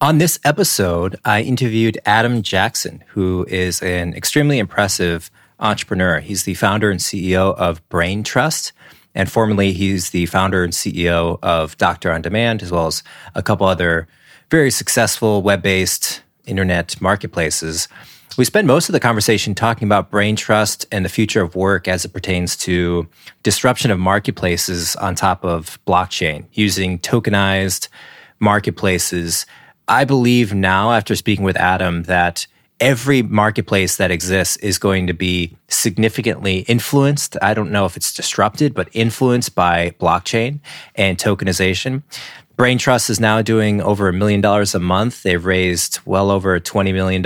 On this episode, I interviewed Adam Jackson, who is an extremely impressive entrepreneur. He's the founder and CEO of Braintrust, and formerly he's the founder and CEO of Doctor on Demand, as well as a couple other very successful web based internet marketplaces. We spend most of the conversation talking about Braintrust and the future of work as it pertains to disruption of marketplaces on top of blockchain using tokenized marketplaces I believe now, after speaking with Adam, that every marketplace that exists is going to be significantly influenced. I don't know if it's disrupted, but influenced by blockchain and tokenization. Braintrust is now doing over a million dollars a month. They've raised well over $20 million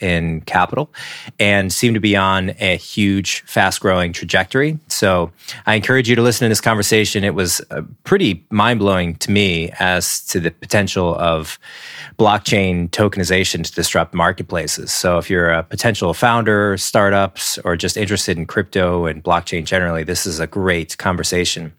in capital and seem to be on a huge, fast growing trajectory. So I encourage you to listen to this conversation. It was uh, pretty mind blowing to me as to the potential of blockchain tokenization to disrupt marketplaces. So if you're a potential founder, startups, or just interested in crypto and blockchain generally, this is a great conversation.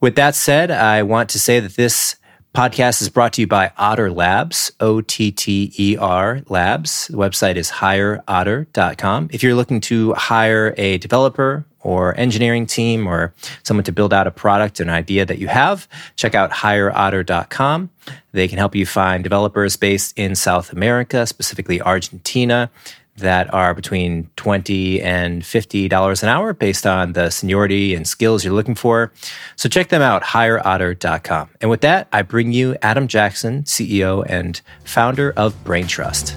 With that said, I want to say that this podcast is brought to you by Otter Labs, O T T E R Labs. The website is hireotter.com. If you're looking to hire a developer or engineering team or someone to build out a product, an idea that you have, check out hireotter.com. They can help you find developers based in South America, specifically Argentina that are between 20 and $50 an hour based on the seniority and skills you're looking for. So check them out, hireotter.com. And with that, I bring you Adam Jackson, CEO and founder of Braintrust.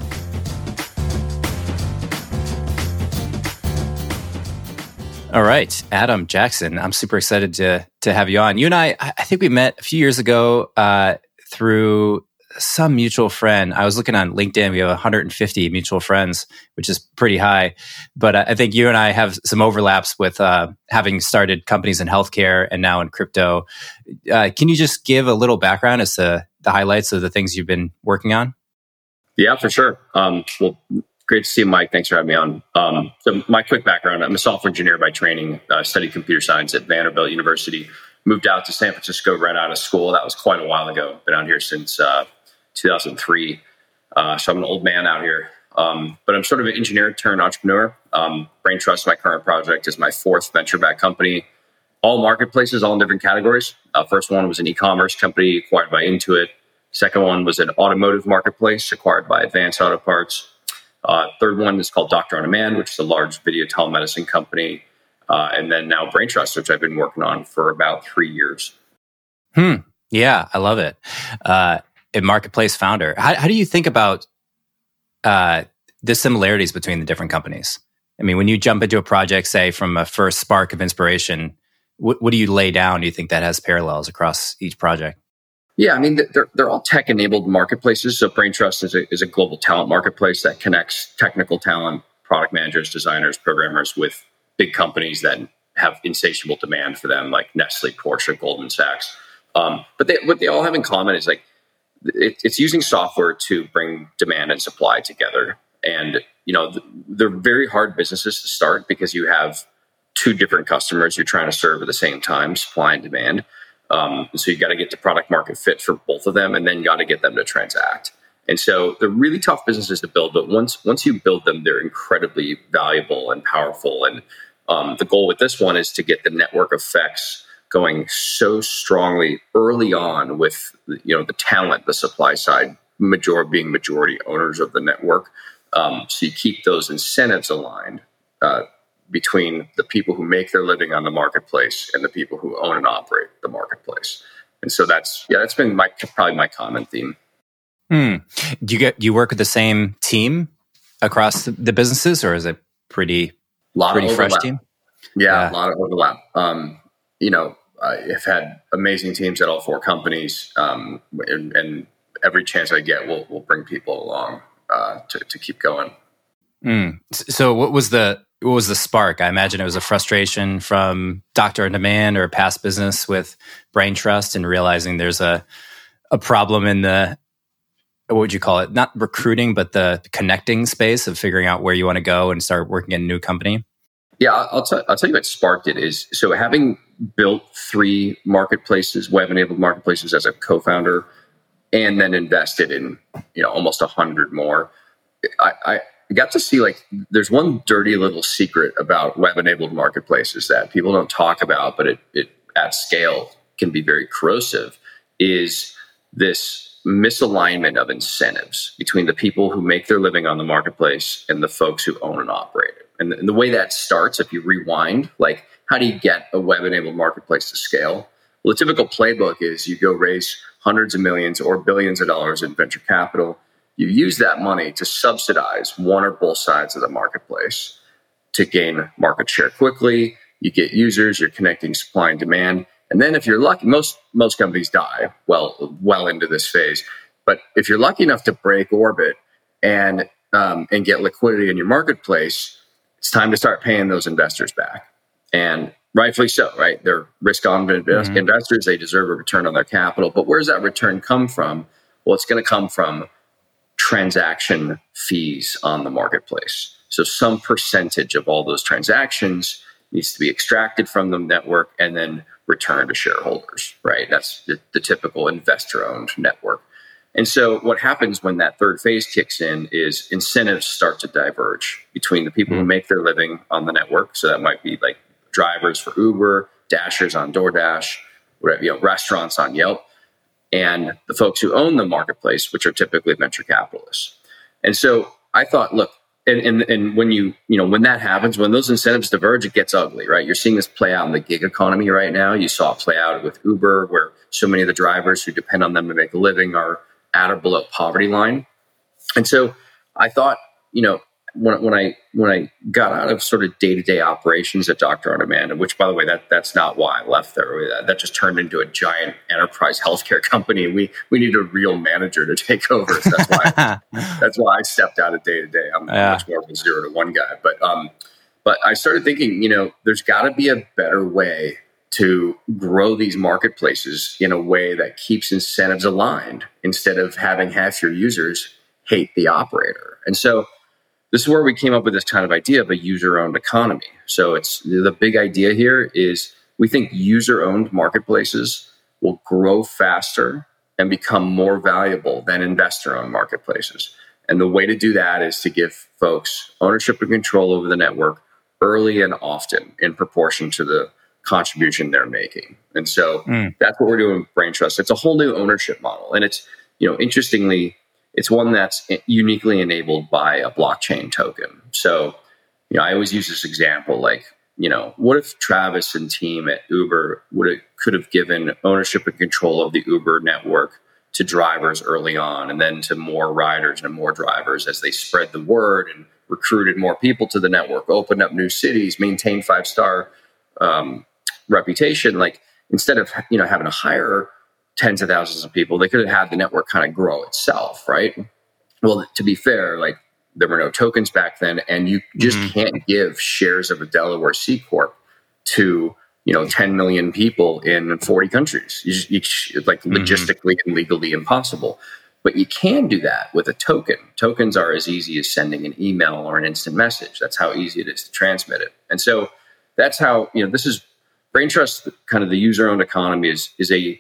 All right, Adam Jackson, I'm super excited to to have you on. You and I, I think we met a few years ago uh, through some mutual friend. I was looking on LinkedIn. We have 150 mutual friends, which is pretty high. But I think you and I have some overlaps with uh, having started companies in healthcare and now in crypto. Uh, can you just give a little background as to the highlights of the things you've been working on? Yeah, for sure. Um, well, great to see you, Mike. Thanks for having me on. Um, so, my quick background: I'm a software engineer by training. I studied computer science at Vanderbilt University. Moved out to San Francisco right out of school. That was quite a while ago. Been out here since uh, 2003. Uh, so I'm an old man out here. Um, but I'm sort of an engineer turned entrepreneur. Um, Braintrust, my current project, is my fourth venture backed company. All marketplaces, all in different categories. Uh, first one was an e commerce company acquired by Intuit. Second one was an automotive marketplace acquired by Advance Auto Parts. Uh, third one is called Doctor on Demand, which is a large video telemedicine company. Uh, and then now Braintrust, which I've been working on for about three years. Hmm. Yeah, I love it. Uh, a marketplace founder. How, how do you think about uh, the similarities between the different companies? I mean, when you jump into a project, say from a first spark of inspiration, what, what do you lay down? Do you think that has parallels across each project? Yeah, I mean, they're, they're all tech enabled marketplaces. So Braintrust is a, is a global talent marketplace that connects technical talent, product managers, designers, programmers with big companies that have insatiable demand for them, like Nestle, Porsche, Goldman Sachs. Um, but they, what they all have in common is like it, it's using software to bring demand and supply together. And you know, they're very hard businesses to start because you have two different customers you're trying to serve at the same time, supply and demand. Um, so you've got to get to product market fit for both of them, and then got to get them to transact. And so they're really tough businesses to build, but once once you build them, they're incredibly valuable and powerful. And um, the goal with this one is to get the network effects going so strongly early on with you know the talent, the supply side, majority being majority owners of the network. Um, so you keep those incentives aligned uh, between the people who make their living on the marketplace and the people who own and operate the marketplace. And so that's yeah, that's been my probably my common theme. Hmm. Do you get do you work with the same team across the businesses, or is it pretty pretty fresh team? Yeah, yeah, a lot of overlap. Um, you know, I've had amazing teams at all four companies, um, and, and, every chance I get, we'll we'll bring people along uh, to to keep going. Mm. So, what was the what was the spark? I imagine it was a frustration from Doctor on Demand or past business with Braintrust and realizing there's a a problem in the what would you call it? Not recruiting, but the connecting space of figuring out where you want to go and start working in a new company. Yeah, I'll, t- I'll tell you what sparked it is. So having built three marketplaces, web enabled marketplaces as a co-founder, and then invested in you know almost a hundred more, I, I got to see like there's one dirty little secret about web enabled marketplaces that people don't talk about, but it, it at scale can be very corrosive. Is this misalignment of incentives between the people who make their living on the marketplace and the folks who own and operate it. And, and the way that starts, if you rewind, like how do you get a web enabled marketplace to scale? Well, the typical playbook is you go raise hundreds of millions or billions of dollars in venture capital. You use that money to subsidize one or both sides of the marketplace to gain market share quickly. You get users, you're connecting supply and demand, and then if you're lucky, most most companies die well well into this phase. But if you're lucky enough to break orbit and um, and get liquidity in your marketplace, it's time to start paying those investors back. And rightfully so, right? They're risk on mm-hmm. investors. They deserve a return on their capital. But where does that return come from? Well, it's going to come from transaction fees on the marketplace. So some percentage of all those transactions needs to be extracted from the network and then returned to shareholders, right? That's the, the typical investor owned network. And so what happens when that third phase kicks in is incentives start to diverge between the people mm-hmm. who make their living on the network. So that might be like drivers for Uber, dashers on DoorDash, whatever, you know, restaurants on Yelp, and the folks who own the marketplace, which are typically venture capitalists. And so I thought, look, and, and, and when you you know when that happens when those incentives diverge it gets ugly right you're seeing this play out in the gig economy right now you saw it play out with uber where so many of the drivers who depend on them to make a living are at or below poverty line and so i thought you know when, when I when I got out of sort of day to day operations at Doctor on Demand, which by the way that that's not why I left there. That, that just turned into a giant enterprise healthcare company. We we need a real manager to take over. So that's why that's why I stepped out of day to day. I'm yeah. much more of a zero to one guy. But um, but I started thinking, you know, there's got to be a better way to grow these marketplaces in a way that keeps incentives aligned instead of having half your users hate the operator. And so this is where we came up with this kind of idea of a user owned economy. So it's the big idea here is we think user owned marketplaces will grow faster and become more valuable than investor owned marketplaces. And the way to do that is to give folks ownership and control over the network early and often in proportion to the contribution they're making. And so mm. that's what we're doing with Braintrust. It's a whole new ownership model. And it's, you know, interestingly, it's one that's uniquely enabled by a blockchain token. So, you know, I always use this example like, you know, what if Travis and team at Uber would have, could have given ownership and control of the Uber network to drivers early on and then to more riders and more drivers as they spread the word and recruited more people to the network, opened up new cities, maintained five star um, reputation. Like instead of, you know, having to hire tens of thousands of people. They could have had the network kind of grow itself, right? Well, to be fair, like there were no tokens back then, and you just mm-hmm. can't give shares of a Delaware C corp to you know 10 million people in 40 countries. You just, you, like mm-hmm. logistically and legally impossible. But you can do that with a token. Tokens are as easy as sending an email or an instant message. That's how easy it is to transmit it. And so that's how you know this is Braintrust. Kind of the user owned economy is is a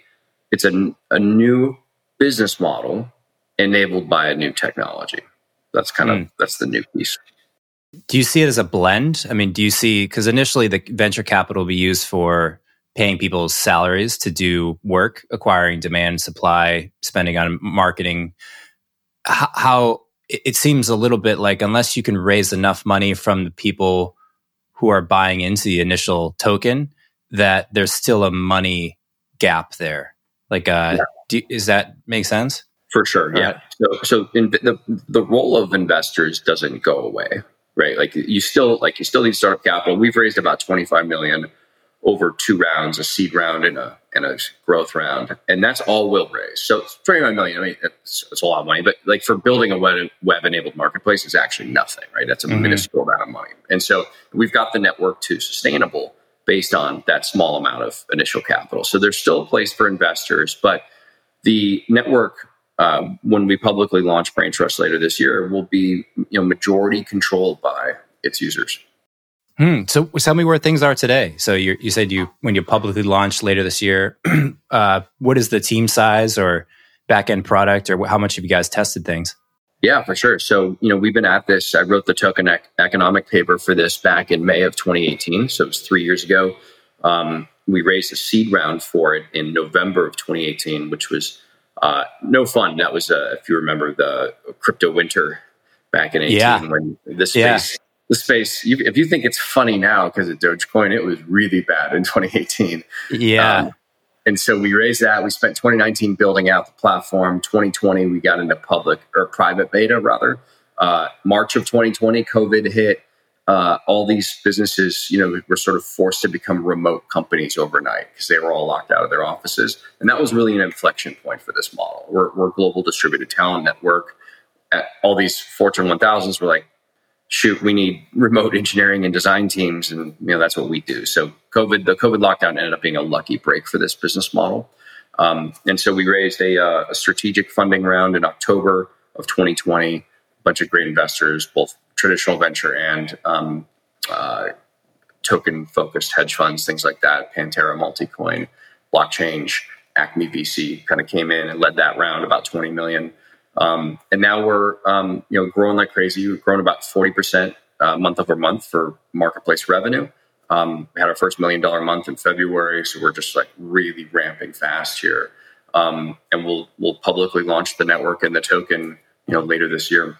it's a, a new business model enabled by a new technology. That's kind mm. of that's the new piece. Do you see it as a blend? I mean, do you see because initially the venture capital will be used for paying people's salaries to do work, acquiring demand, supply, spending on marketing. How, how it seems a little bit like unless you can raise enough money from the people who are buying into the initial token, that there's still a money gap there. Like, uh, yeah. do, is that make sense? For sure, yeah. Right. So, so in, the the role of investors doesn't go away, right? Like you still like you still need startup capital. We've raised about twenty five million over two rounds, a seed round and a and a growth round, and that's all we'll raise. So twenty nine million. I mean, it's, it's, a lot of money, but like for building a web web enabled marketplace is actually nothing, right? That's a mm-hmm. minuscule amount of money, and so we've got the network to sustainable based on that small amount of initial capital. So there's still a place for investors, but the network. Uh, when we publicly launch Braintrust later this year, will be you know majority controlled by its users. Hmm. So tell me where things are today. So you you said you when you publicly launch later this year, uh, what is the team size or back end product, or how much have you guys tested things? Yeah, for sure. So you know we've been at this. I wrote the token ec- economic paper for this back in May of 2018. So it was three years ago. Um, we raised a seed round for it in November of 2018, which was uh, no fun. That was, uh, if you remember, the crypto winter back in 18 yeah. when this space yeah the space. You, if you think it's funny now because of Dogecoin, it was really bad in 2018. Yeah. Um, and so we raised that. We spent 2019 building out the platform. 2020, we got into public or private beta rather. Uh, March of 2020, COVID hit. Uh, all these businesses, you know, were sort of forced to become remote companies overnight because they were all locked out of their offices. And that was really an inflection point for this model. We're, we're global distributed talent network. All these Fortune 1000s were like, shoot, we need remote engineering and design teams, and you know that's what we do. So COVID, the COVID lockdown ended up being a lucky break for this business model, um, and so we raised a, uh, a, strategic funding round in October of 2020. A bunch of great investors, both traditional venture and um, uh, token focused hedge funds, things like that. Pantera, Multicoin, Blockchain, Acme VC kind of came in and led that round about 20 million. Um, and now we're um, you know growing like crazy. We've grown about forty percent uh, month over month for marketplace revenue. Um, we had our first million dollar month in February, so we're just like really ramping fast here. Um, and we'll we'll publicly launch the network and the token you know later this year.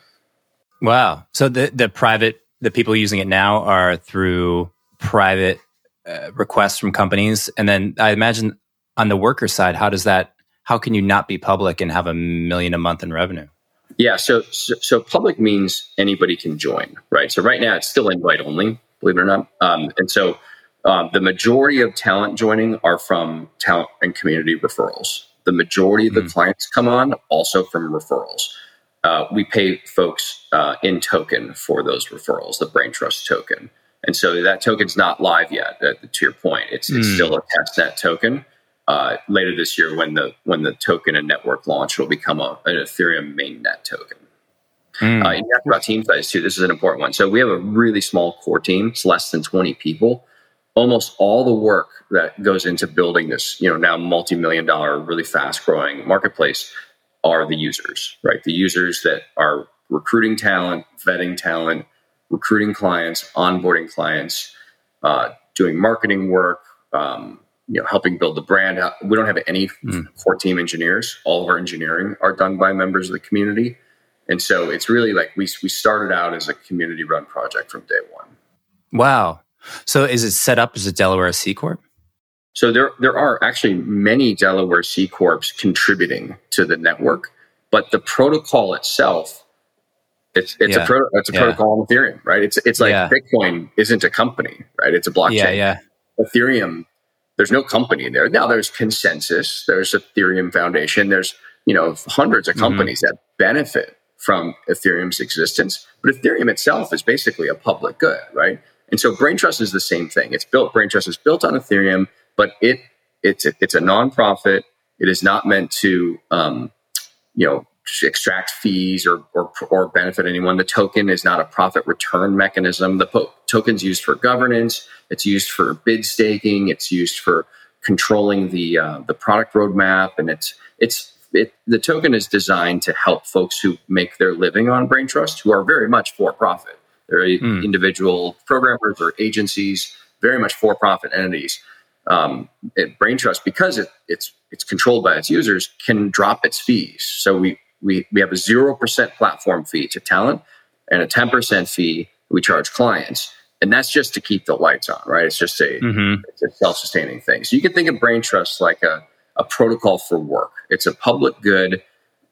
Wow! So the the private the people using it now are through private uh, requests from companies, and then I imagine on the worker side, how does that how can you not be public and have a million a month in revenue? Yeah, so, so, so public means anybody can join, right? So right now it's still invite only, believe it or not. Um, and so um, the majority of talent joining are from talent and community referrals. The majority of the mm. clients come on also from referrals. Uh, we pay folks uh, in token for those referrals, the Braintrust token. And so that token's not live yet. Uh, to your point, it's, it's mm. still a testnet token uh, later this year when the when the token and network launch will become a, an Ethereum mainnet token. Mm. Uh, you asked about team size too. This is an important one. So we have a really small core team. It's less than 20 people. Almost all the work that goes into building this, you know, now multi-million dollar, really fast growing marketplace are the users, right? The users that are recruiting talent, vetting talent, recruiting clients, onboarding clients, uh, doing marketing work, um, you know, helping build the brand. We don't have any mm. core team engineers. All of our engineering are done by members of the community. And so it's really like we, we started out as a community run project from day one. Wow. So is it set up as a Delaware C Corp? So there, there are actually many Delaware C Corps contributing to the network, but the protocol itself, it's, it's yeah. a, pro, it's a yeah. protocol on Ethereum, right? It's, it's like yeah. Bitcoin isn't a company, right? It's a blockchain. Yeah, yeah. Ethereum there's no company there. Now there's ConsenSys, there's Ethereum Foundation, there's you know hundreds of mm-hmm. companies mm-hmm. that benefit from Ethereum's existence, but Ethereum itself is basically a public good, right? And so Braintrust is the same thing. It's built Braintrust is built on Ethereum, but it it's a, it's a nonprofit. It is not meant to um, you know extract fees or, or, or benefit anyone. The token is not a profit return mechanism. The po- token's used for governance. It's used for bid staking. It's used for controlling the uh, the product roadmap, and it's it's it, the token is designed to help folks who make their living on Braintrust, who are very much for profit. They're mm. individual programmers or agencies, very much for profit entities. um, it, Braintrust, because it, it's it's controlled by its users, can drop its fees. So we we we have a zero percent platform fee to talent and a ten percent fee we charge clients, and that's just to keep the lights on, right? It's just a, mm-hmm. it's a self sustaining thing. So you can think of Braintrust like a a protocol for work. It's a public good,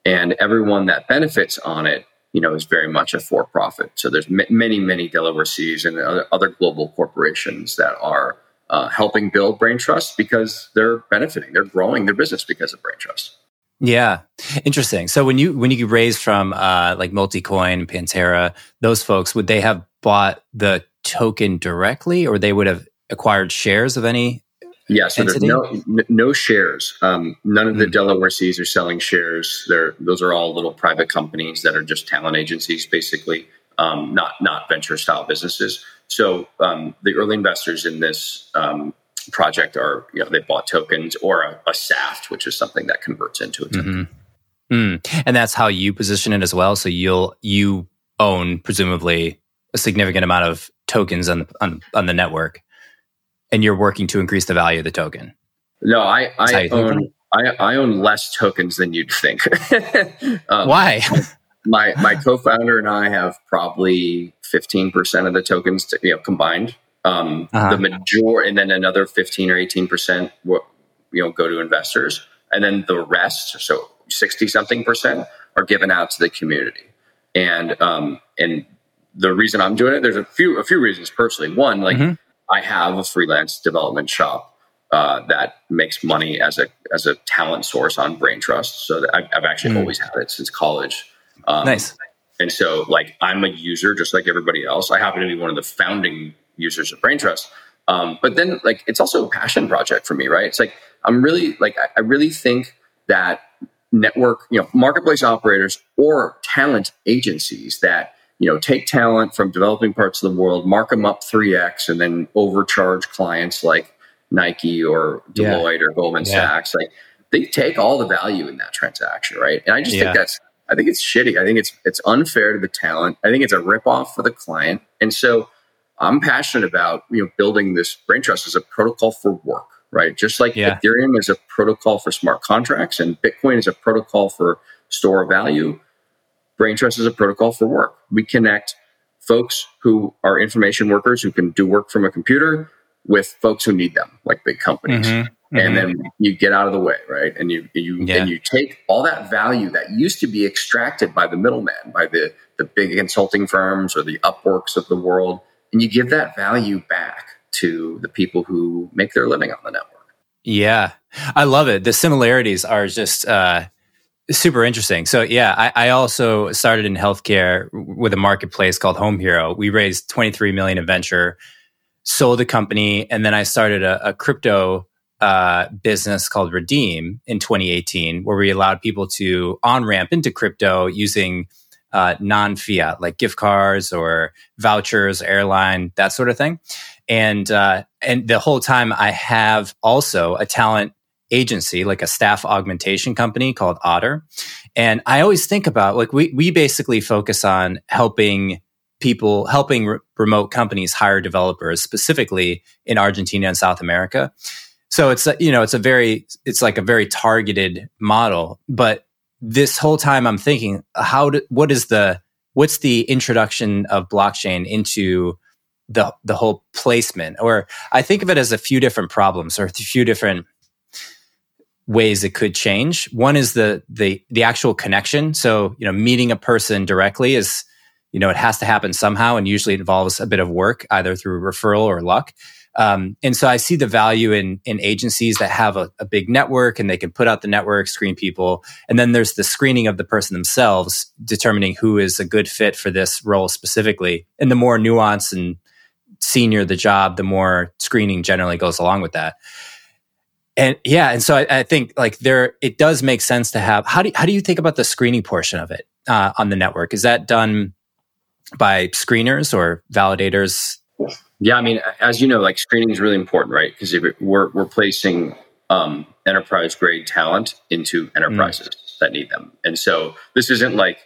and everyone that benefits on it you know, is very much a for profit. So there's m- many, many Delaware Cs and other, other global corporations that are uh, helping build Braintrust because they're benefiting, they're growing their business because of Braintrust. Yeah, interesting. So when you when you raised from uh, like Multicoin, Pantera, those folks would they have bought the token directly, or they would have acquired shares of any yeah, so entity? there's no no shares. Um, none of the mm. Delaware Cs are selling shares. They're those are all little private companies that are just talent agencies, basically, um, not not venture style businesses. So um, the early investors in this um, project are you know they bought tokens or a, a SAFT, which is something that converts into a token. Mm-hmm. Mm. And that's how you position it as well. So you'll you own presumably a significant amount of tokens on on, on the network and you're working to increase the value of the token. No, I, I own I, I, own less tokens than you'd think. um, Why? my my co-founder and I have probably 15% of the tokens to, you know combined. Um, uh-huh. The major and then another 15 or 18% you know go to investors, and then the rest, so 60 something percent, are given out to the community. And um, and the reason I'm doing it, there's a few a few reasons personally. One, like mm-hmm. I have a freelance development shop uh, that makes money as a as a talent source on Braintrust. So I've, I've, actually mm. always had it since college. Um, nice. And so, like, I'm a user just like everybody else. I happen to be one of the founding users of Braintrust. Um, but then, like, it's also a passion project for me, right? It's like I'm really like I, I really think that network, you know, marketplace operators or talent agencies that you know, take talent from developing parts of the world, mark them up 3x, and then overcharge clients like Nike or Deloitte yeah. or Goldman yeah. Sachs. Like they take all the value in that transaction, right? And I just yeah. think that's I think it's shitty. I think it's it's unfair to the talent. I think it's a ripoff for the client. And so I'm passionate about you know building this Braintrust as a protocol for work, right? Just like Ethereum is a protocol for smart contracts and Bitcoin is a protocol for store of value Braintrust is a protocol for work. We connect folks who are information workers who can do work from a computer with folks who need them, like big companies. Mm-hmm. Mm-hmm. And then you get out of the way, right? And you you yeah. and you take all that value that used to be extracted by the middleman, by the the big consulting firms or the Upworks of the world, and you give that value back to the people who make their living on the network. Yeah, I love it. The similarities are just uh, Super interesting. So yeah, I, I, also started in healthcare with a marketplace called HomeHero. We raised 23 million in venture, sold the company, and then I started a, a crypto uh, business called Redeem in 2018, where we allowed people to on ramp into crypto using uh, non fiat like gift cards or vouchers, airline, that sort of thing. And uh, and the whole time I have also a talent agency, like a staff augmentation company called Otter. And I always think about like we we basically focus on helping people helping re- remote companies hire developers specifically in Argentina and South America. So it's a, you know it's a very it's like a very targeted model, but this whole time I'm thinking how do, what is the what's the introduction of blockchain into the the whole placement or I think of it as a few different problems or a few different ways it could change. One is the the the actual connection. So, you know, meeting a person directly is, you know, it has to happen somehow, and usually involves a bit of work, either through referral or luck. Um, and so I see the value in in agencies that have a, a, big network and they can put out the network, screen people, and then there's the screening of the person themselves, determining who is a good fit for this role specifically. And the more nuanced and senior the job, the more screening generally goes along with that and yeah, and so I, I, think like there, it does make sense to have. How do how do you think about the screening portion of it uh, on the network? Is that done by screeners or validators? Yeah, I mean, as you know, like screening is really important, right? Because we're we're placing um, enterprise grade talent into enterprises mm. that need them, and so this isn't like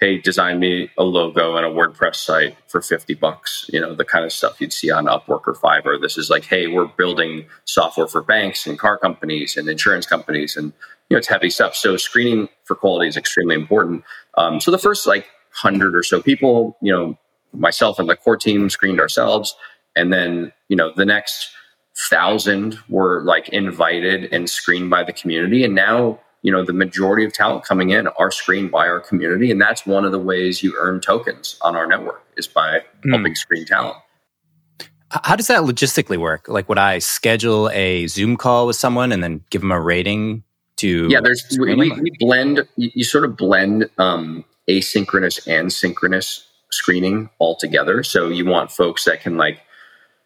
hey, design me a logo and a WordPress site for 50 bucks, you know, the kind of stuff you'd see on Upwork or Fiverr. This is like, hey, we're building software for banks and car companies and insurance companies. And, you know, it's heavy stuff. So screening for quality is extremely important. Um, so the first like hundred or so people, you know, myself and the core team screened ourselves. And then, you know, the next thousand were like invited and screened by the community. And now you know the majority of talent coming in are screened by our community. And that's one of the ways you earn tokens on our network is by mm. helping screen talent. How does that logistically work? Like would i schedule a zoom call with someone and then give them a rating to yeah there's we, we, blend you, you, sort of blend um, asynchronous and synchronous screening all together. So you want folks that can like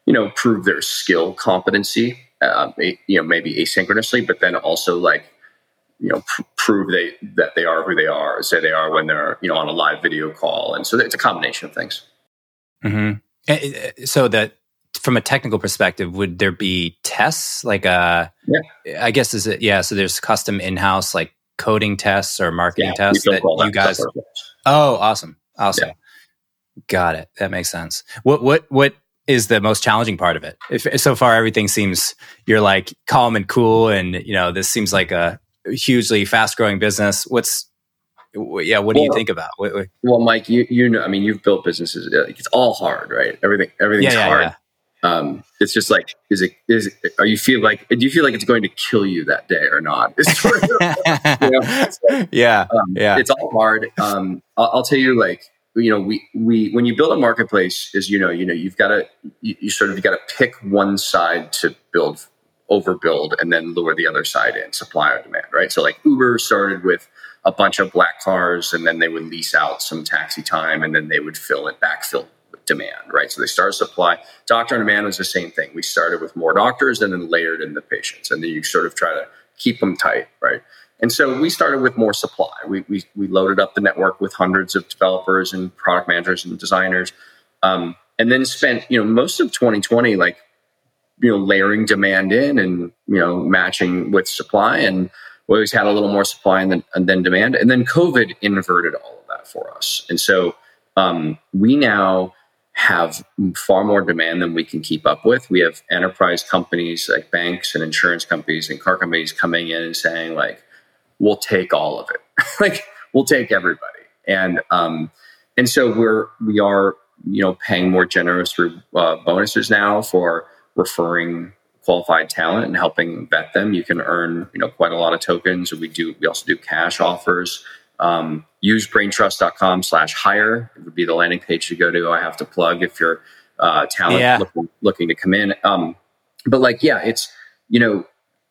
you know prove their skill competency uh, you know maybe asynchronously but then also like you know pr- prove they that they are who they are say they are when they're you know on a live video call. And so it's a combination of things. Mm-hmm. so that from a technical perspective would there be tests? Like uh yeah. i guess is it yeah so there's custom in-house like coding tests or marketing yeah, tests that you guys oh awesome. Awesome. Yeah. got it. That makes sense. What what what is the most challenging part of it if so far everything seems you're like calm and cool and you know this seems like a hugely fast growing business. What's yeah, what do well, you think about? Well, Mike, you you know, I mean, you've built businesses. It's all hard, right? Everything everything's yeah, yeah, hard. Yeah. Um, it's just like, is it is it, are you feel like do you feel like it's going to kill you that day or not? Sort of, you know, like, yeah, um, yeah. It's all hard. Um, I'll, I'll, tell you, like you know, we we when you build a marketplace, is you know, you know, you've got to you, you sort of you got to pick one side to build overbuild and then lure the other side in, supply or demand, right? So like Uber started with a bunch of black cars and then they would lease out some taxi time and then they would fill it, backfill with demand, right? So they started supply. Doctor on demand was the same thing. We started with more doctors and then layered in the patients. And then you sort of try to keep them tight, right? And so we started with more supply. We, we, we loaded up the network with hundreds of developers and product managers and designers. Um, and then spent, you know, most of 2020, like you know layering demand in and you know matching with supply and we always had a little more supply and then, and then demand and then covid inverted all of that for us and so um, we now have far more demand than we can keep up with we have enterprise companies like banks and insurance companies and car companies coming in and saying like we'll take all of it like we'll take everybody and um, and so we're we are you know paying more generous uh, bonuses now for referring qualified talent and helping vet them. You can earn, you know, quite a lot of tokens. We do. We also do cash offers. Um, use braintrust.com slash hire. It would be the landing page to go to. I have to plug if you're uh, talent yeah. looking, looking, to come in. Um, but like, yeah, it's, you know,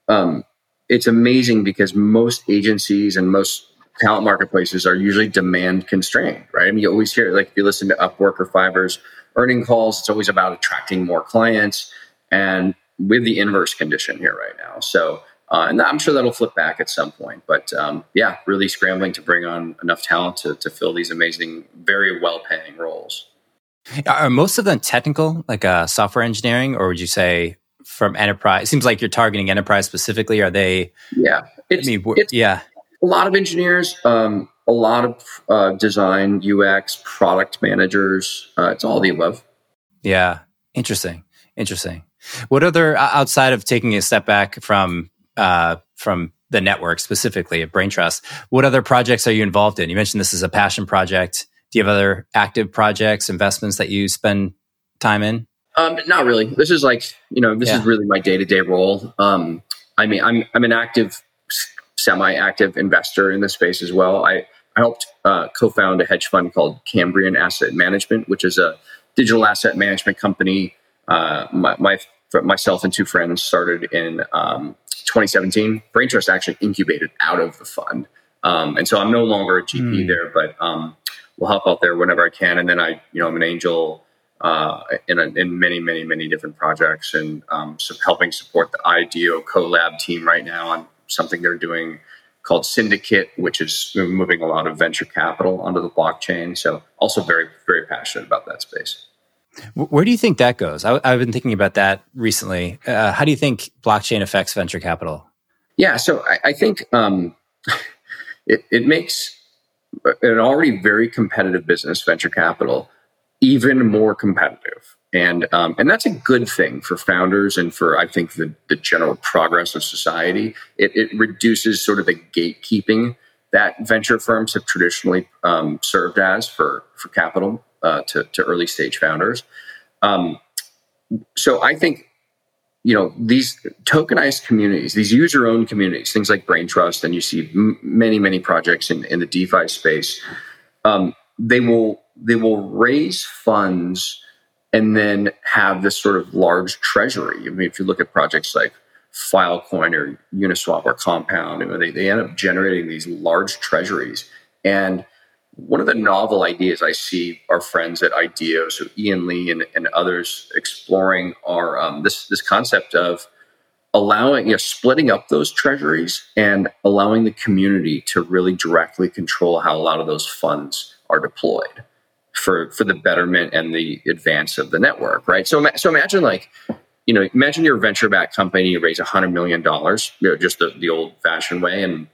um, it's amazing because most agencies and most talent marketplaces are usually demand constrained, right? I mean, you always hear, like, if you listen to Upwork or Fiverr's earning calls, it's always about attracting more clients and with the inverse condition here right now. So, uh, and I'm sure that'll flip back at some point. But um, yeah, really scrambling to bring on enough talent to, to fill these amazing, very well paying roles. Are most of them technical, like uh, software engineering, or would you say from enterprise? It seems like you're targeting enterprise specifically. Are they? Yeah, it's, I mean, it's yeah, a lot of engineers, um, a lot of uh, design, UX, product managers. Uh, it's all the above. Yeah, interesting, interesting. What other outside of taking a step back from uh, from the network specifically at Braintrust, what other projects are you involved in? You mentioned this is a passion project. Do you have other active projects, investments that you spend time in? Um, not really. This is like you know, this yeah. is really my day to day role. Um, I mean, I'm I'm an active, semi active investor in the space as well. I I helped uh, co-found a hedge fund called Cambrian Asset Management, which is a digital asset management company uh, my, my, myself and two friends started in um, 2017. Braintrust actually incubated out of the fund, um, and so I'm no longer a GP mm. there, but um, we'll help out there whenever I can. And then I, you know, I'm an angel uh, in, a, in many, many, many different projects, and um, so helping support the IDEO CoLab team right now on something they're doing called Syndicate, which is moving a lot of venture capital onto the blockchain. So also very, very passionate about that space. Where do you think that goes? I, have been thinking about that recently. Uh, how do you think blockchain affects venture capital? Yeah, so I, I think um, it, it, makes an already very competitive business, venture capital, even more competitive. And um, and that's a good thing for founders and for I think the, the general progress of society. It, it reduces sort of the gatekeeping that venture firms have traditionally um, served as for for capital uh, to, to early stage founders. Um, so I think you know these tokenized communities these user owned communities things like Braintrust and you see m- many many projects in, in the defi space um, they will they will raise funds and then have this sort of large treasury. I mean if you look at projects like filecoin or uniswap or compound they, they end up generating these large treasuries. And one of the novel ideas I see our friends at IDEO, so Ian Lee and, and others exploring are um, this this concept of allowing, you know, splitting up those treasuries and allowing the community to really directly control how a lot of those funds are deployed for for the betterment and the advance of the network, right? So so imagine like you know, imagine you're venture backed company, you raise $100 million, you know, just the, the old fashioned way and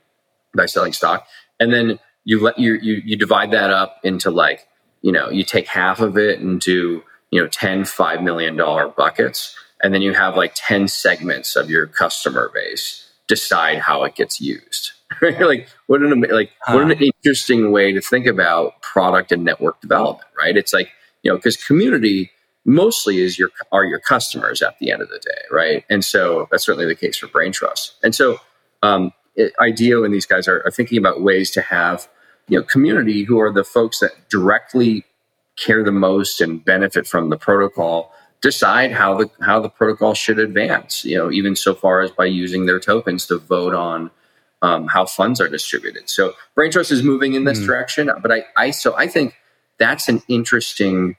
by selling stock. And then you let you, you you divide that up into like you know you take half of it into you know 10 5 million dollar buckets and then you have like 10 segments of your customer base decide how it gets used like what an like what an interesting way to think about product and network development right? It's like you know because community mostly is your are your customers at the end of the day right? And so that's certainly the case for Braintrust. And so um, it, IDEO and these guys are, are thinking about ways to have you know community who are the folks that directly care the most and benefit from the protocol decide how the how the protocol should advance you know even so far as by using their tokens to vote on um, how funds are distributed so Braintrust is moving in this mm. direction but I, I so i think that's an interesting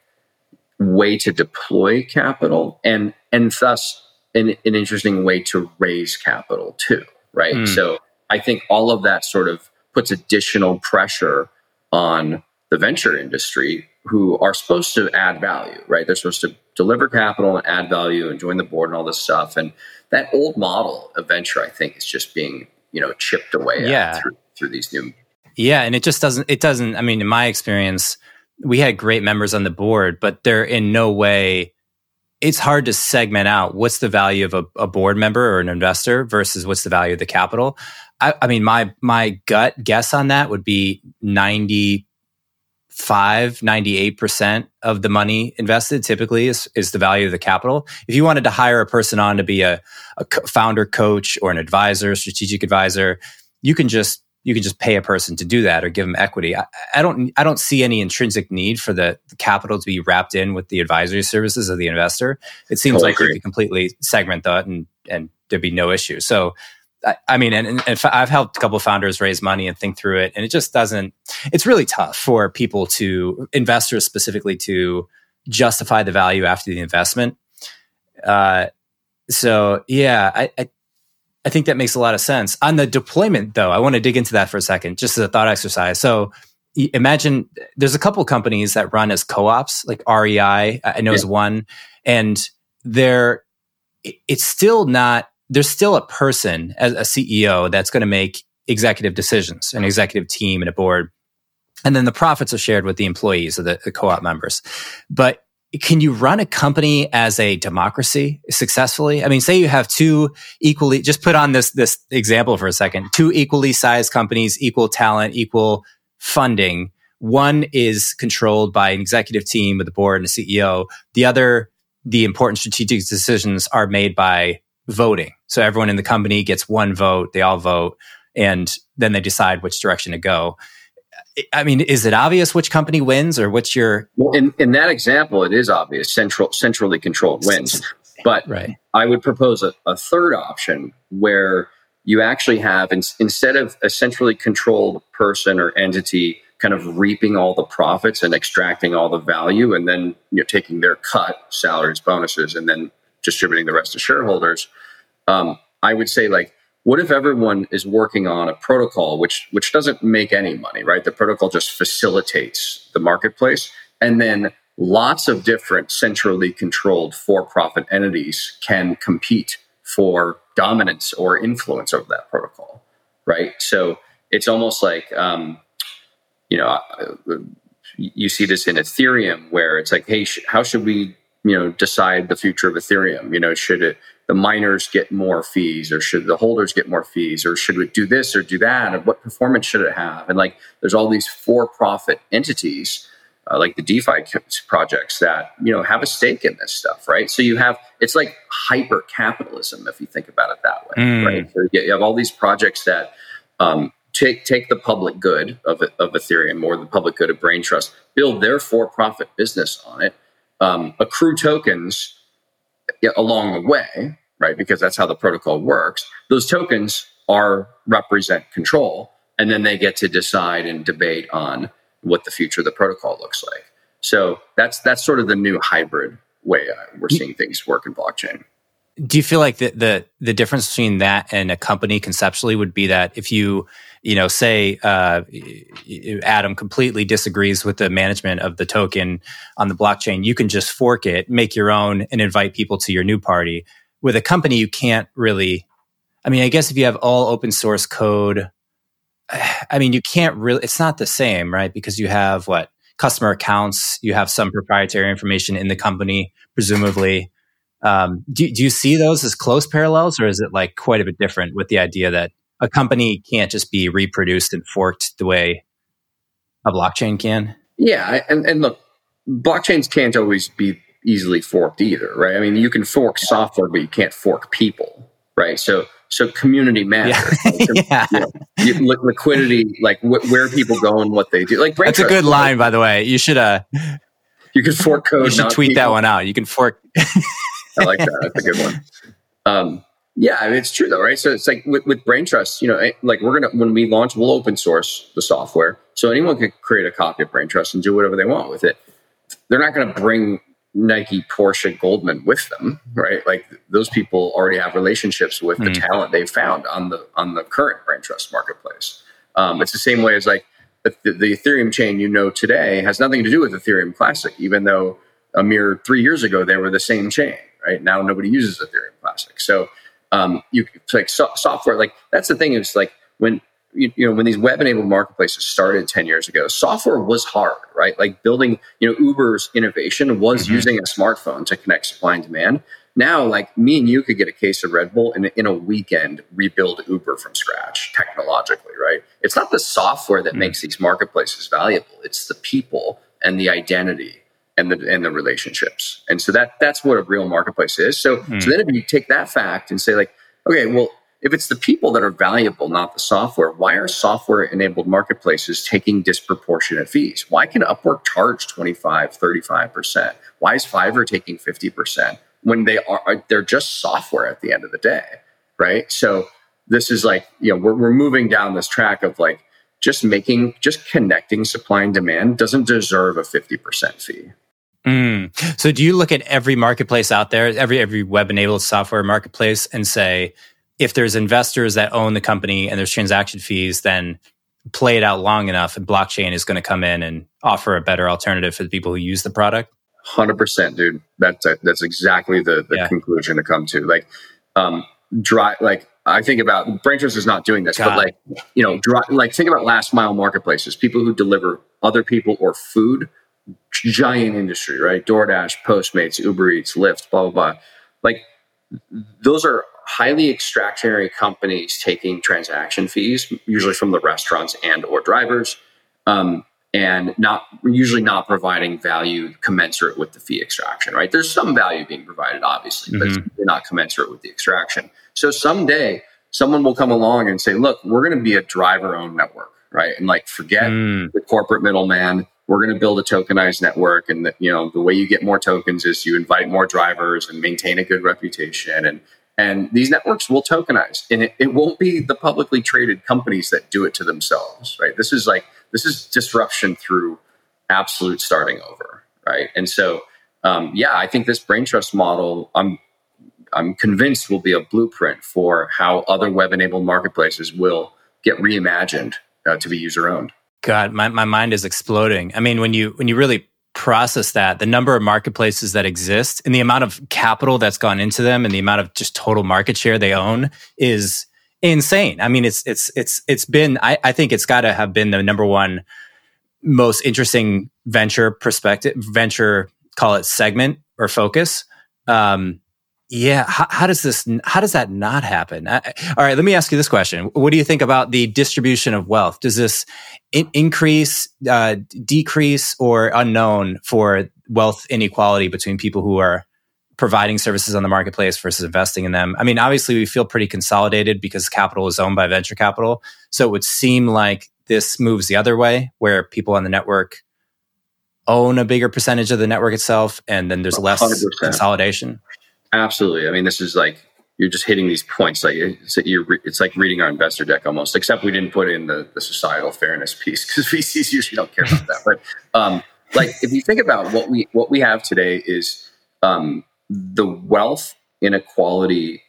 way to deploy capital and and thus an, an interesting way to raise capital too right mm. so i think all of that sort of puts additional pressure on the venture industry who are supposed to add value, right? They're supposed to deliver capital and add value and join the board and all this stuff. And that old model of venture, I think, is just being, you know, chipped away yeah. through, through these new. Yeah. And it just doesn't, it doesn't, I mean, in my experience, we had great members on the board, but they're in no way, it's hard to segment out what's the value of a, a board member or an investor versus what's the value of the capital. I, I mean, my my gut guess on that would be 95, 98% of the money invested typically is, is the value of the capital. If you wanted to hire a person on to be a, a founder coach or an advisor, strategic advisor, you can just you can just pay a person to do that or give them equity. I, I don't I don't see any intrinsic need for the, the, capital to be wrapped in with the advisory services of the investor. It seems totally like agree. you could completely segment that and and there'd be no issue. So I mean, and, and, I've helped a couple of founders raise money and think through it, and it just doesn't. It's really tough for people to investors specifically to justify the value after the investment. Uh, so yeah, I, I, I think that makes a lot of sense. On the deployment, though, I want to dig into that for a second, just as a thought exercise. So imagine there's a couple companies that run as co-ops, like REI. I know yeah. is one, and they're it's still not there's still a person as a CEO that's going to make executive decisions, an executive team and a board. And then the profits are shared with the employees of the, the co-op members. But can you run a company as a democracy successfully? I mean, say you have two equally, just put on this, this example for a second, two equally sized companies, equal talent, equal funding. One is controlled by an executive team with a board and a CEO. The other, the important strategic decisions are made by voting. So everyone in the company gets one vote, they all vote, and then they decide which direction to go. I mean, is it obvious which company wins or what's your Well, in, in that example, it is obvious. Central centrally controlled wins. But right. I would propose a, a third option where you actually have in, instead of a centrally controlled person or entity kind of reaping all the profits and extracting all the value and then you know taking their cut salaries bonuses and then distributing the rest to shareholders. Um, I would say like, what if everyone is working on a protocol which which doesn't make any money, right? The protocol just facilitates the marketplace, and then lots of different centrally controlled for-profit entities can compete for dominance or influence over that protocol, right? So it's almost like um, you know, uh, you see this in Ethereum where it's like, hey, sh- how should we, you know, decide the future of Ethereum? You know, should it the miners get more fees, or should the holders get more fees, or should we do this or do that, and what performance should it have? And like, there's all these for-profit entities. Uh, like the DeFi projects that you know have a stake in this stuff, right? So you have it's like hyper capitalism if you think about it that way, mm. right? So you have all these projects that um, take take the public good of of Ethereum or the public good of Braintrust, build their for profit business on it, um, accrue tokens along the way, right? Because that's how the protocol works. Those tokens are represent control, and then they get to decide and debate on what the future of the protocol looks like. So that's that's sort of the new hybrid way uh, we're seeing things work in blockchain do you feel like the, the the difference between that and a company conceptually would be that if you you know say uh, adam completely disagrees with the management of the token on the blockchain you can just fork it make your own and invite people to your new party. With a company you can't really i mean i guess if you have all open source code i mean you can't really it's not the same right? Because you have what customer accounts you have some proprietary information in the company presumably. Um, do, do you see those as close parallels, or is it like quite a bit different with the idea that a company can't just be reproduced and forked the way a blockchain can? Yeah, and, and look, blockchains can't always be easily forked either, right? I mean, you can fork software, but you can't fork people, right? So, so community matters. Yeah. yeah. You know, liquidity, like wh- where people go and what they do. Like that's a good line, by the way. You should uh, you can fork code. You should tweet people. that one out. You can fork. I like that. That's a good one. Um, yeah, I mean, it's true though, right? So it's like with, with Braintrust, you know, like we're gonna when we launch, we'll open source the software, so anyone can create a copy of Braintrust and do whatever they want with it. They're not going to bring Nike, Porsche, Goldman with them, right? Like those people already have relationships with mm. the talent they've found on the on the current Braintrust marketplace. Um, it's the same way as like the, the Ethereum chain you know today has nothing to do with Ethereum Classic, even though a mere three years ago they were the same chain right? Now nobody uses Ethereum Classic. So um, you like so, software, like that's the thing is like when you, you, know when these web enabled marketplaces started 10 years ago software was hard right like building you know uber's innovation was mm-hmm. using a smartphone to connect supply and demand now like me and you could get a case of red bull and in a weekend rebuild uber from scratch technologically right it's not the software that mm-hmm. makes these marketplaces valuable it's the people and the identity and the and the relationships. And so that that's what a real marketplace is. So mm. so then if you take that fact and say like, okay, well, if it's the people that are valuable, not the software, why are software enabled marketplaces taking disproportionate fees? Why can Upwork charge 25, 35%? Why is Fiverr taking 50% when they are they're just software at the end of the day, right? So this is like, you know, we're, we're moving down this track of like just making just connecting supply and demand doesn't deserve a 50% fee. Mm. So do you look at every marketplace out there, every every web enabled software marketplace and say if there's investors that own the company and there's transaction fees, then play it out long enough and blockchain is going to come in and offer a better alternative for the people who use the product? 100% dude. That's a, that's exactly the, the yeah. conclusion to come to. Like um dry like I think about Braintrust is not doing this, God. but like you know, dry, like think about last mile marketplaces, people who deliver other people or food giant industry, right? DoorDash, Postmates, Uber Eats, Lyft, blah, blah, blah. Like those are highly extractionary companies taking transaction fees, usually from the restaurants and or drivers, um, and not usually not providing value commensurate with the fee extraction, right? There's some value being provided, obviously, mm-hmm. but it's not commensurate with the extraction. So someday someone will come along and say, look, we're going to be a driver owned network, right? And like forget mm. the corporate middleman we're going to build a tokenized network and the, you know the way you get more tokens is you invite more drivers and maintain a good reputation and and these networks will tokenize and it, it won't be the publicly traded companies that do it to themselves right? This is like this is disruption through absolute starting over right? And so um, yeah i think this Braintrust model i'm i'm convinced will be a blueprint for how other web enabled marketplaces will get reimagined uh, to be user owned God, my, my mind is exploding. I mean, when you when you really process that, the number of marketplaces that exist and the amount of capital that's gone into them and the amount of just total market share they own is insane. I mean, it's it's it's it's been I, I think it's gotta have been the number one most interesting venture perspective, venture call it segment or focus. Um, yeah, how, how, does this? How does that not happen? I, all right, let me ask you this question: What do you think about the distribution of wealth? Does this in, increase, uh, decrease, or unknown for wealth inequality between people who are providing services on the marketplace versus investing in them? I mean, obviously, we feel pretty consolidated because capital is owned by venture capital, so it would seem like this moves the other way, where people on the network own a bigger percentage of the network itself, and then there's less 100%. consolidation. Absolutely. I mean, this is like you're just hitting these points. Like it's, it's like reading our investor deck almost, except we didn't put in the, the societal fairness piece because VCs usually don't care about that. But um, like if you think about what we what we have today is um, the wealth inequality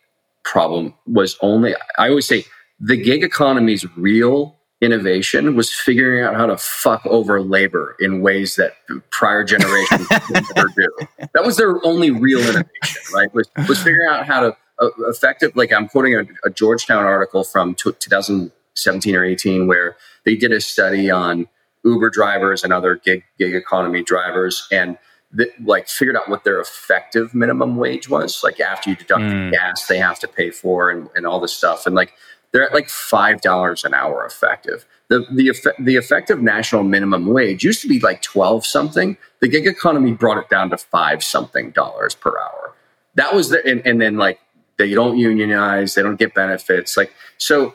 problem was only. I always say the gig economy's real innovation was figuring out how to fuck over labor in ways that prior generations never do. That was their only real innovation, right? Was, was figuring out how to uh, effective, like I'm quoting a, a Georgetown article from t- 2017 or 18 where they did a study on Uber drivers and other gig, gig economy drivers and the, like figured out what their effective minimum wage was. Like after you deduct mm. the gas they have to pay for and, and all this stuff. And like they're at like five dollars an hour effective. The the the effective national minimum wage used to be like twelve something. The gig economy brought it down to five something dollars per hour. That was the and, and then like they don't unionize, they don't get benefits. Like so,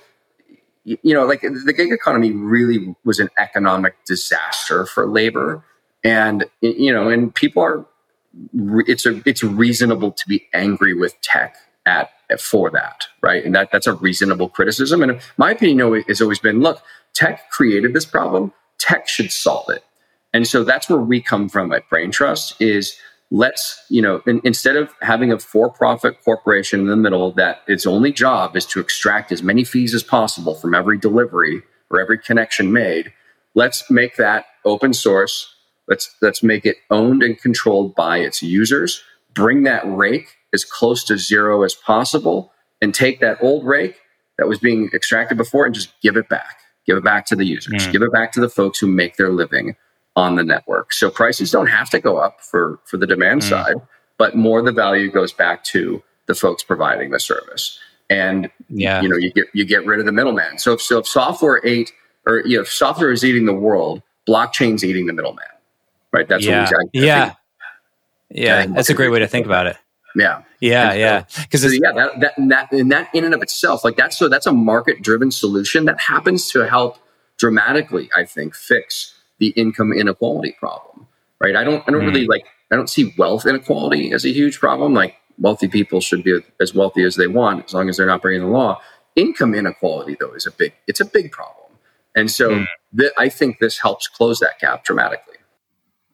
you know, like the gig economy really was an economic disaster for labor, and you know, and people are. It's a it's reasonable to be angry with tech at for that, right? And that that's a reasonable criticism. And my opinion has always been, look, tech created this problem, tech should solve it. And so that's where we come from at Braintrust is let's, you know, in, instead of having a for-profit corporation in the middle that its only job is to extract as many fees as possible from every delivery or every connection made, let's make that open source. Let's let's make it owned and controlled by its users. Bring that rake as close to zero as possible and take that old rake that was being extracted before and just give it back. Give it back to the users. Mm. Give it back to the folks who make their living on the network. So prices don't have to go up for for the demand mm. side, but more the value goes back to the folks providing the service. And yeah. you know, you get you get rid of the middleman. So if so if software ate or you know, if software is eating the world, blockchain's eating the middleman. Right? That's yeah. what we Yeah. Yeah, that's a great way to think about it. Yeah. Yeah, so, yeah. Because so, yeah, that, that and that and that in and of itself, like that's so that's a market driven solution that happens to help dramatically, I think, fix the income inequality problem. Right. I don't I don't mm. really like I don't see wealth inequality as a huge problem. Like wealthy people should be as wealthy as they want as long as they're not breaking the law. Income inequality though is a big it's a big problem. And so mm. th- I think this helps close that gap dramatically.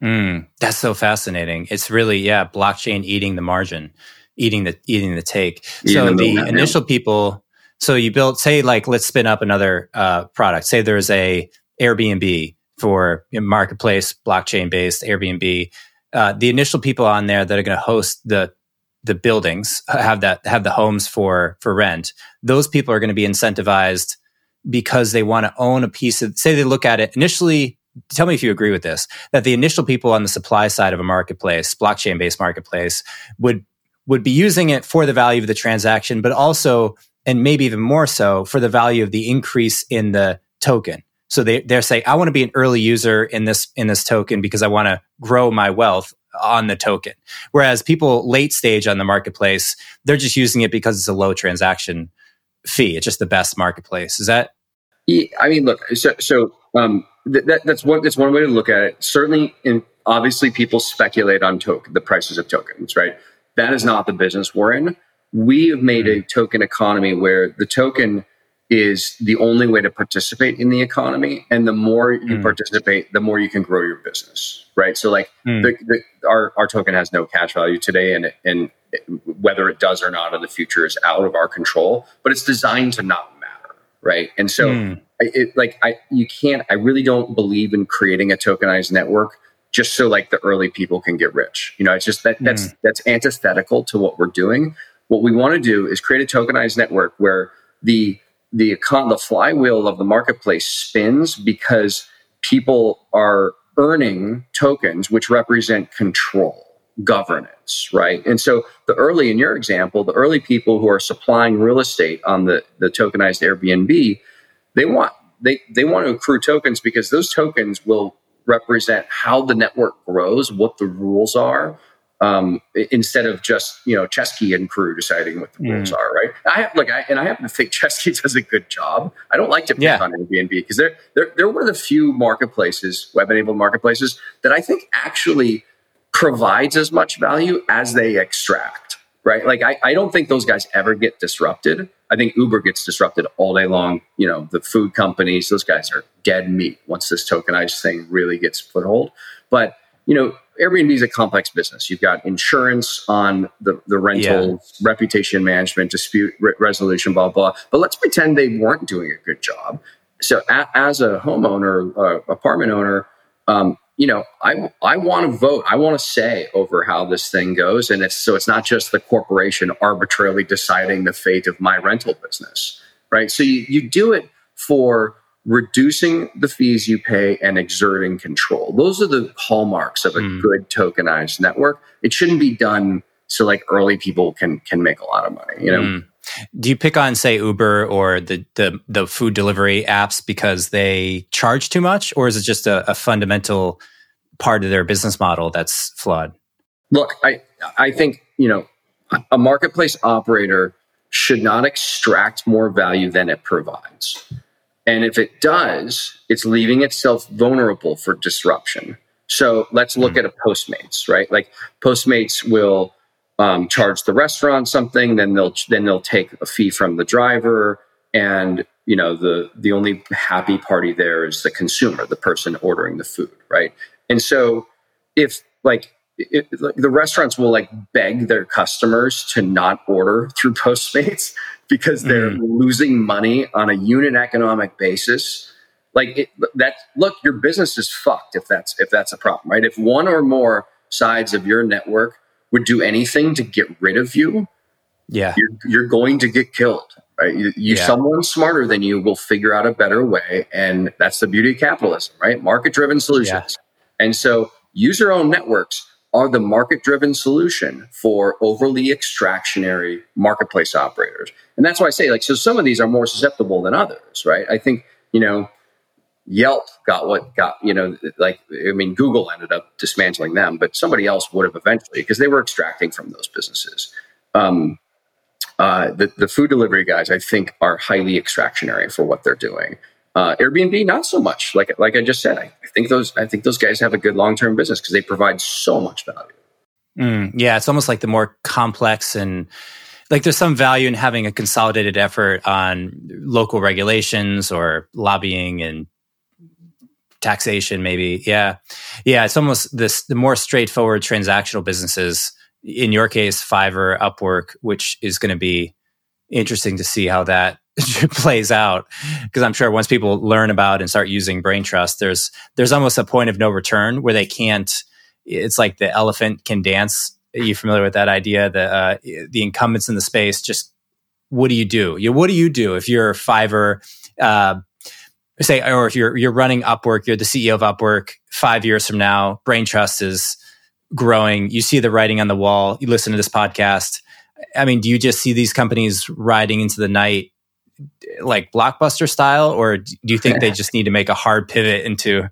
Mm, that's so fascinating. It's really yeah, blockchain eating the margin, eating the eating the take. so the, the initial people. So you build, say, like let's spin up another uh, product. Say there's a Airbnb for marketplace blockchain based Airbnb. Uh, the initial people on there that are going to host the the buildings have that have the homes for for rent. Those people are going to be incentivized because they want to own a piece of. Say they look at it initially tell me if you agree with this that the initial people on the supply side of a marketplace blockchain based marketplace would would be using it for the value of the transaction but also and maybe even more so for the value of the increase in the token. So they, they're saying i want to be an early user in this in this token because i want to grow my wealth on the token. Whereas people late stage on the marketplace they're just using it because it's a low transaction fee. It's just the best marketplace. Is that? I mean look so so um, that, that's one that's one way to look at it. Certainly, in obviously, people speculate on token the prices of tokens, right? That is not the business we're in. We have made a token economy where the token is the only way to participate in the economy, and the more you mm. participate, the more you can grow your business, right? So, like, mm. the, the, our our token has no cash value today, and and whether it does or not in the future is out of our control. But it's designed to not right? And so. Mm it, like I, you can't. I really don't believe in creating a tokenized network just so like the early people can get rich. You know, it's just that that's mm. that's antithetical to what we're doing. What we want to do is create a tokenized network where the the econ- the flywheel of the marketplace spins because people are earning tokens which represent control governance, right? And so the early, in your example, the early people who are supplying real estate on the, the tokenized Airbnb, they want they, they want to accrue tokens because those tokens will represent how the network grows, what the rules are, um, instead of just you know Chesky and crew deciding what the mm. rules are, right? I have, like, I, and I happen to think Chesky does a good job. I don't like to pick yeah. on Airbnb because they're, they're they're one of the few marketplaces, web-enabled marketplaces, that I think actually provides as much value as they extract, right? Like, I, I don't think those guys ever get disrupted. I think Uber gets disrupted all day long. You know, the food companies, those guys are dead meat once this tokenized thing really gets foothold. But, you know, Airbnb is a complex business. You've got insurance on the, the rental, yeah. reputation management, dispute re- resolution, blah, blah. But let's pretend they weren't doing a good job. So, a, as a homeowner, uh, apartment owner, um, you know, I I want to vote. I want to say over how this thing goes, and it's so it's not just the corporation arbitrarily deciding the fate of my rental business, right? So you, you do it for reducing the fees you pay and exerting control. Those are the hallmarks of a mm. good tokenized network. It shouldn't be done so like early people can can make a lot of money. You know. Mm. Do you pick on say Uber or the, the the food delivery apps because they charge too much, or is it just a, a fundamental part of their business model that's flawed? Look, I I think you know a marketplace operator should not extract more value than it provides. And if it does, it's leaving itself vulnerable for disruption. So let's look mm. at a Postmates, right? Like Postmates will um, charge the restaurant something, then they'll then they'll take a fee from the driver, and you know the the only happy party there is the consumer, the person ordering the food, right? And so if like it, the restaurants will like beg their customers to not order through Postmates because they're mm. losing money on a unit economic basis. Like it, that, look, your business is fucked if that's if that's a problem, right? If one or more sides of your network would do anything to get rid of you, yeah, you're, you're going to get killed. Right? You, you yeah. someone smarter than you will figure out a better way, and that's the beauty of capitalism, right? Market driven solutions. Yeah. And so, user owned networks are the market driven solution for overly extractionary marketplace operators. And that's why I say, like, so some of these are more susceptible than others, right? I think, you know, Yelp got what got, you know, like, I mean, Google ended up dismantling them, but somebody else would have eventually because they were extracting from those businesses. Um, uh, the, the food delivery guys, I think, are highly extractionary for what they're doing. Uh, Airbnb, not so much. Like like I just said, I, I think those I think those guys have a good long term business because they provide so much value. Mm, yeah, it's almost like the more complex and like there's some value in having a consolidated effort on local regulations or lobbying and taxation maybe yeah yeah it's almost this the more straightforward transactional businesses in your case fiverr upwork which is going to be interesting to see how that plays out because I'm sure once people learn about and start using Braintrust, there's there's almost a point of no return where they can't. It's like the elephant can dance. Are you familiar with that idea? The uh, the incumbents in the space just what do you do? You what do you do if you're Fiverr? Uh, say, or if you're you're running Upwork, you're the CEO of Upwork. Five years from now, Braintrust is growing. You see the writing on the wall. You listen to this podcast. I mean, do you just see these companies riding into the night like blockbuster style, or do you think they just need to make a hard pivot into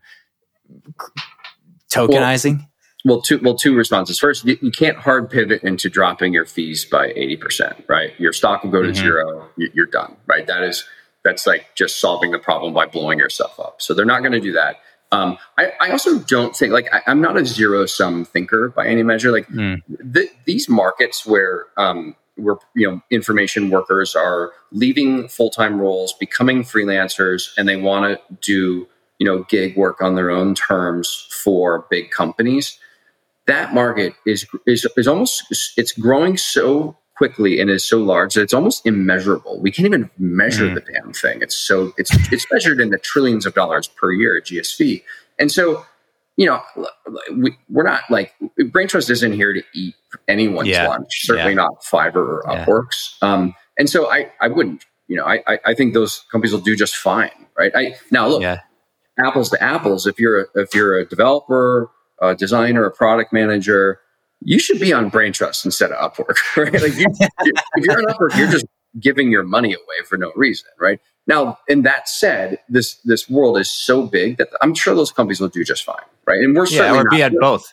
tokenizing? Well, well, two well two responses. First, you, you, can't hard pivot into dropping your fees by eighty percent. Right, your stock will go to mm-hmm. zero. You're done. Right, that is that's like just solving the problem by blowing yourself up. So they're not going to do that. Um, I, I, also don't think like I, am not a zero sum thinker by any measure. Like mm. th- these markets where um, where you know information workers are leaving full-time roles becoming freelancers and they want to do you know gig work on their own terms for big companies that market is is, is almost it's growing so quickly and is so large that it's almost immeasurable we can't even measure mm. the damn thing it's so it's it's measured in the trillions of dollars per year at gsv and so you know, we, we're not like Braintrust isn't here to eat anyone's yeah. lunch. Certainly yeah. not Fiverr or yeah. Upworks. Um, and so I, I wouldn't. You know, I, I think those companies will do just fine, right? I now look. apples to apples, if you're a, if you're a developer, a designer, a product manager, you should be on Braintrust instead of Upwork, right? Like you, if you're on Upwork, you're just giving your money away for no reason, right? Now, in that said, this this world is so big that I'm sure those companies will do just fine, right? And we're yeah, or be at both.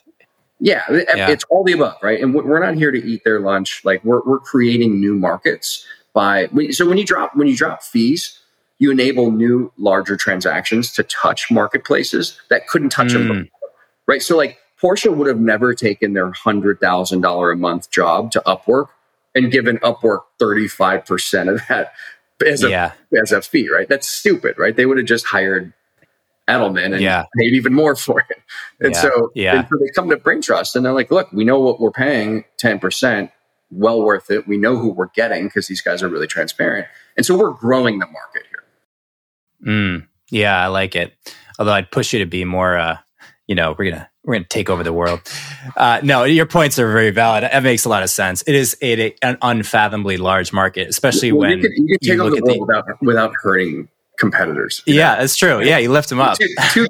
Yeah, yeah, it's all the above, right? And we're not here to eat their lunch. Like we're we're creating new markets by so when you drop when you drop fees, you enable new larger transactions to touch marketplaces that couldn't touch mm. them before, right? So like Porsche would have never taken their hundred thousand dollar a month job to Upwork and given Upwork thirty five percent of that as a yeah. as a fee, right? That's stupid, right? They would have just hired Edelman and yeah. paid even more for it. And yeah. so, yeah. And so they come to Brain Trust and they're like, look, we know what we're paying, ten percent, well worth it. We know who we're getting because these guys are really transparent, and so we're growing the market here. Mm, yeah, I like it. Although I'd push you to be more. Uh, you know, we're gonna we're going to take over the world. Uh, no, your points are very valid. That makes a lot of sense. It is a, an unfathomably large market, especially well, when you can, you can take over the world the, without, without hurting competitors. Yeah, know? that's true. Yeah, you lift them up.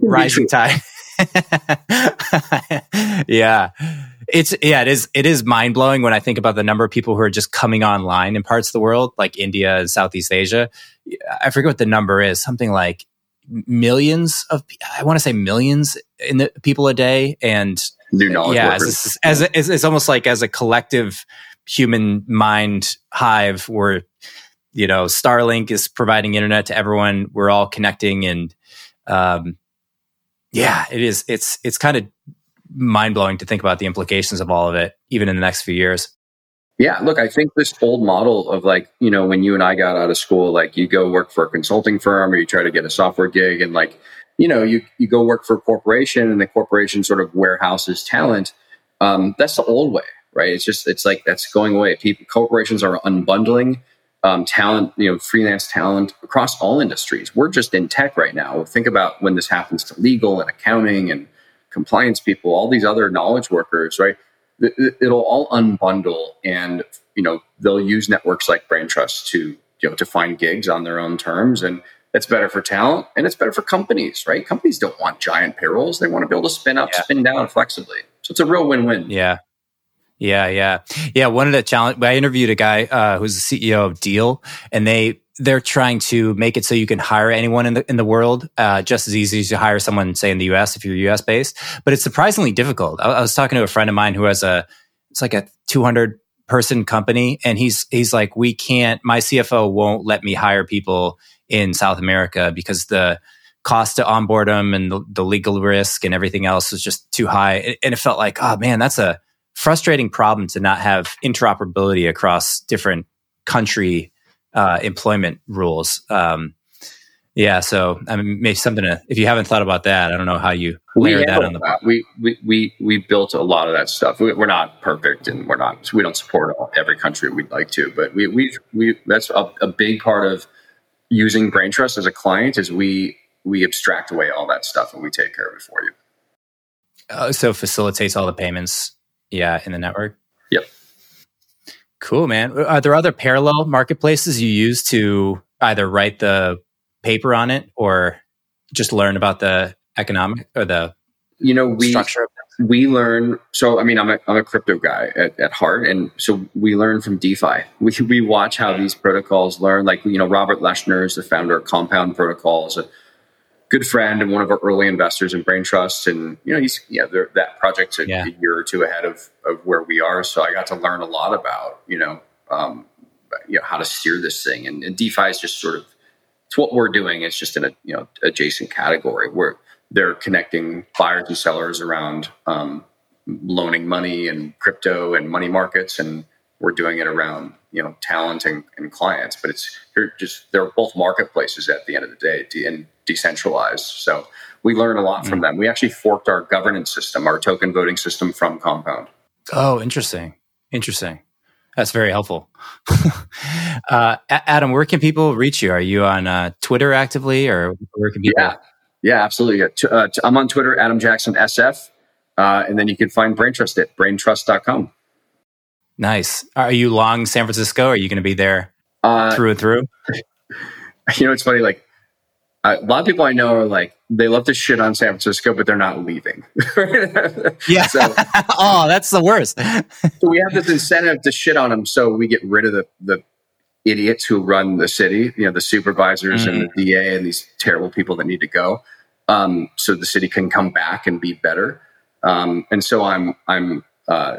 Rising tide. yeah. It's yeah, it is it is mind blowing when I think about the number of people who are just coming online in parts of the world like India and Southeast Asia. I forget what the number is, something like millions of I want to say millions in the people a day and new knowledge yeah as, as, as, it's almost like as a collective human mind hive where you know starlink is providing internet to everyone. We're all connecting and um, yeah it is it's it's kind of mind-blowing to think about the implications of all of it even in the next few years yeah, look, I think this old model of like, you know, when you and I got out of school, like you go work for a consulting firm or you try to get a software gig and like, you know, you, you go work for a corporation and the corporation sort of warehouses talent. Um, that's the old way, right? It's just, it's like that's going away. People, corporations are unbundling um, talent, you know, freelance talent across all industries. We're just in tech right now. Think about when this happens to legal and accounting and compliance people, all these other knowledge workers, right? It'll all unbundle and you know they'll use networks like Braintrust to you know to find gigs on their own terms. And it's better for talent and it's better for companies right? Companies don't want giant payrolls. They want to be able to spin up yeah. spin down flexibly. So it's a real win-win. Yeah. Yeah yeah. Yeah one of the challenge i interviewed a guy uh, who's the ceo of Deel and they they're trying to make it so you can hire anyone in the in the world uh, just as easy as you hire someone, say in the U.S. if you're U.S. based. But it's surprisingly difficult. I, I was talking to a friend of mine who has a it's like a 200 person company, and he's he's like, we can't. My CFO won't let me hire people in South America because the cost to onboard them and the, the legal risk and everything else is just too high. And it felt like, oh man, that's a frustrating problem to not have interoperability across different country uh, employment rules. Um, yeah, so I mean, maybe something to, if you haven't thought about that, I don't know how you layer that on the. That. We, we we we built a lot of that stuff. We, are not perfect, and we're not we don't support every country we'd like to, but we we we that's a, a big part of using Braintrust as a client is we we abstract away all that stuff and we take care of it for you. Uh, so facilitates all the payments, yeah, in the network. Cool, man. Are there other parallel marketplaces you use to either write the paper on it or just learn about the economic or the you know we structure we learn so i mean i'm a, I'm a crypto guy at, at heart and so we learn from defi. We, we watch how these protocols learn like you know robert leshner is the founder of compound protocols good friend and one of our early investors in Braintrust. And, you know, he's, yeah, that project's a, yeah. a, year or two ahead of, of where we are. So I got to learn a lot about, you know, um, you know, how to steer this thing. And, and DeFi is just sort of, it's what we're doing. It's just in a, you know, adjacent category where they're connecting buyers and sellers around um, loaning money and crypto and money markets. And we're doing it around you know talent and, and clients but it's you're just they're both marketplaces at the end of the day and decentralized so we learn a lot from mm. them we actually forked our governance system our token voting system from compound oh interesting interesting that's very helpful uh, adam where can people reach you are you on uh, twitter actively or where can people yeah yeah absolutely uh, i'm on twitter adam jackson sf uh, and then you can find braintrust at braintrust.com Nice. Are you long San Francisco? Are you going to be there uh, through and through? You know, it's funny. Like, I, a lot of people I know are like they love to shit on San Francisco, but they're not leaving. yeah. So, oh, that's the worst. so we have this incentive to shit on them, so we get rid of the the idiots who run the city. You know, the supervisors mm-hmm. and the DA and these terrible people that need to go, um, so the city can come back and be better. Um, and so I'm I'm. Uh,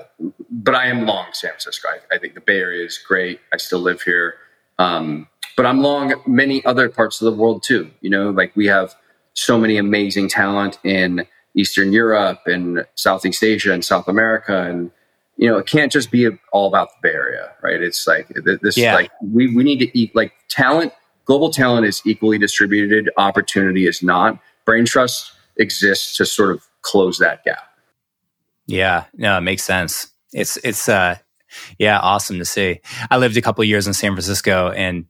but I am long San Francisco. I, I, think the Bay Area is great. I still live here. Um, but I'm long many other parts of the world too. You know, like we have so many amazing talent in Eastern Europe and Southeast Asia and South America, and you know, it can't just be all about the Bay Area, right? It's like this, yeah. like we we need to eat like talent. Global talent is equally distributed. Opportunity is not. Braintrust exists to sort of close that gap. Yeah, no, it makes sense. It's it's uh yeah, awesome to see. I lived a couple years in San Francisco and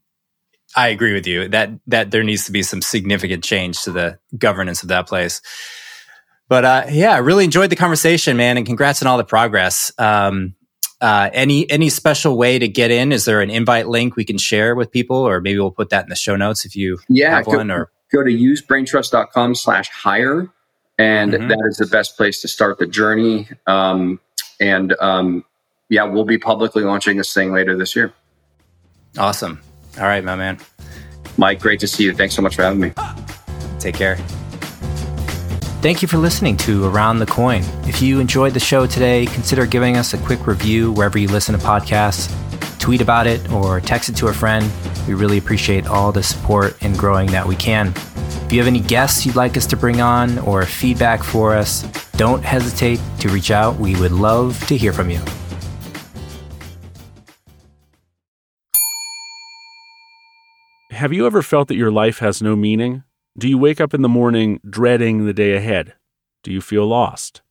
I agree with you that that there needs to be some significant change to the governance of that place. But uh, yeah, I really enjoyed the conversation, man, and congrats on all the progress. Um, uh, any any special way to get in? Is there an invite link we can share with people, or maybe we'll put that in the show notes if you yeah, have go, one? Or go to usebraintrust.com slash hire, and mm-hmm. that is the best place to start the journey. Um, and um, yeah, we'll be publicly launching this thing later this year. Awesome. All right, my man. Mike, great to see you. Thanks so much for having me. Take care. Thank you for listening to Around the Coin. If you enjoyed the show today, consider giving us a quick review wherever you listen to podcasts. Tweet about it or text it to a friend. We really appreciate all the support and growing that we can. If you have any guests you'd like us to bring on or feedback for us, don't hesitate to reach out. We would love to hear from you. Have you ever felt that your life has no meaning? Do you wake up in the morning dreading the day ahead? Do you feel lost?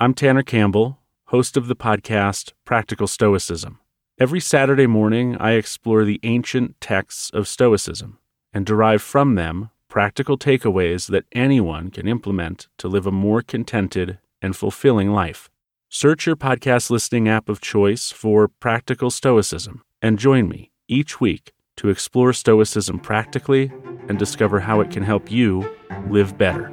I'm Tanner Campbell, host of the podcast Practical Stoicism. Every Saturday morning, I explore the ancient texts of Stoicism and derive from them practical takeaways that anyone can implement to live a more contented and fulfilling life. Search your podcast listening app of choice for Practical Stoicism and join me each week to explore Stoicism practically and discover how it can help you live better.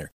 winner.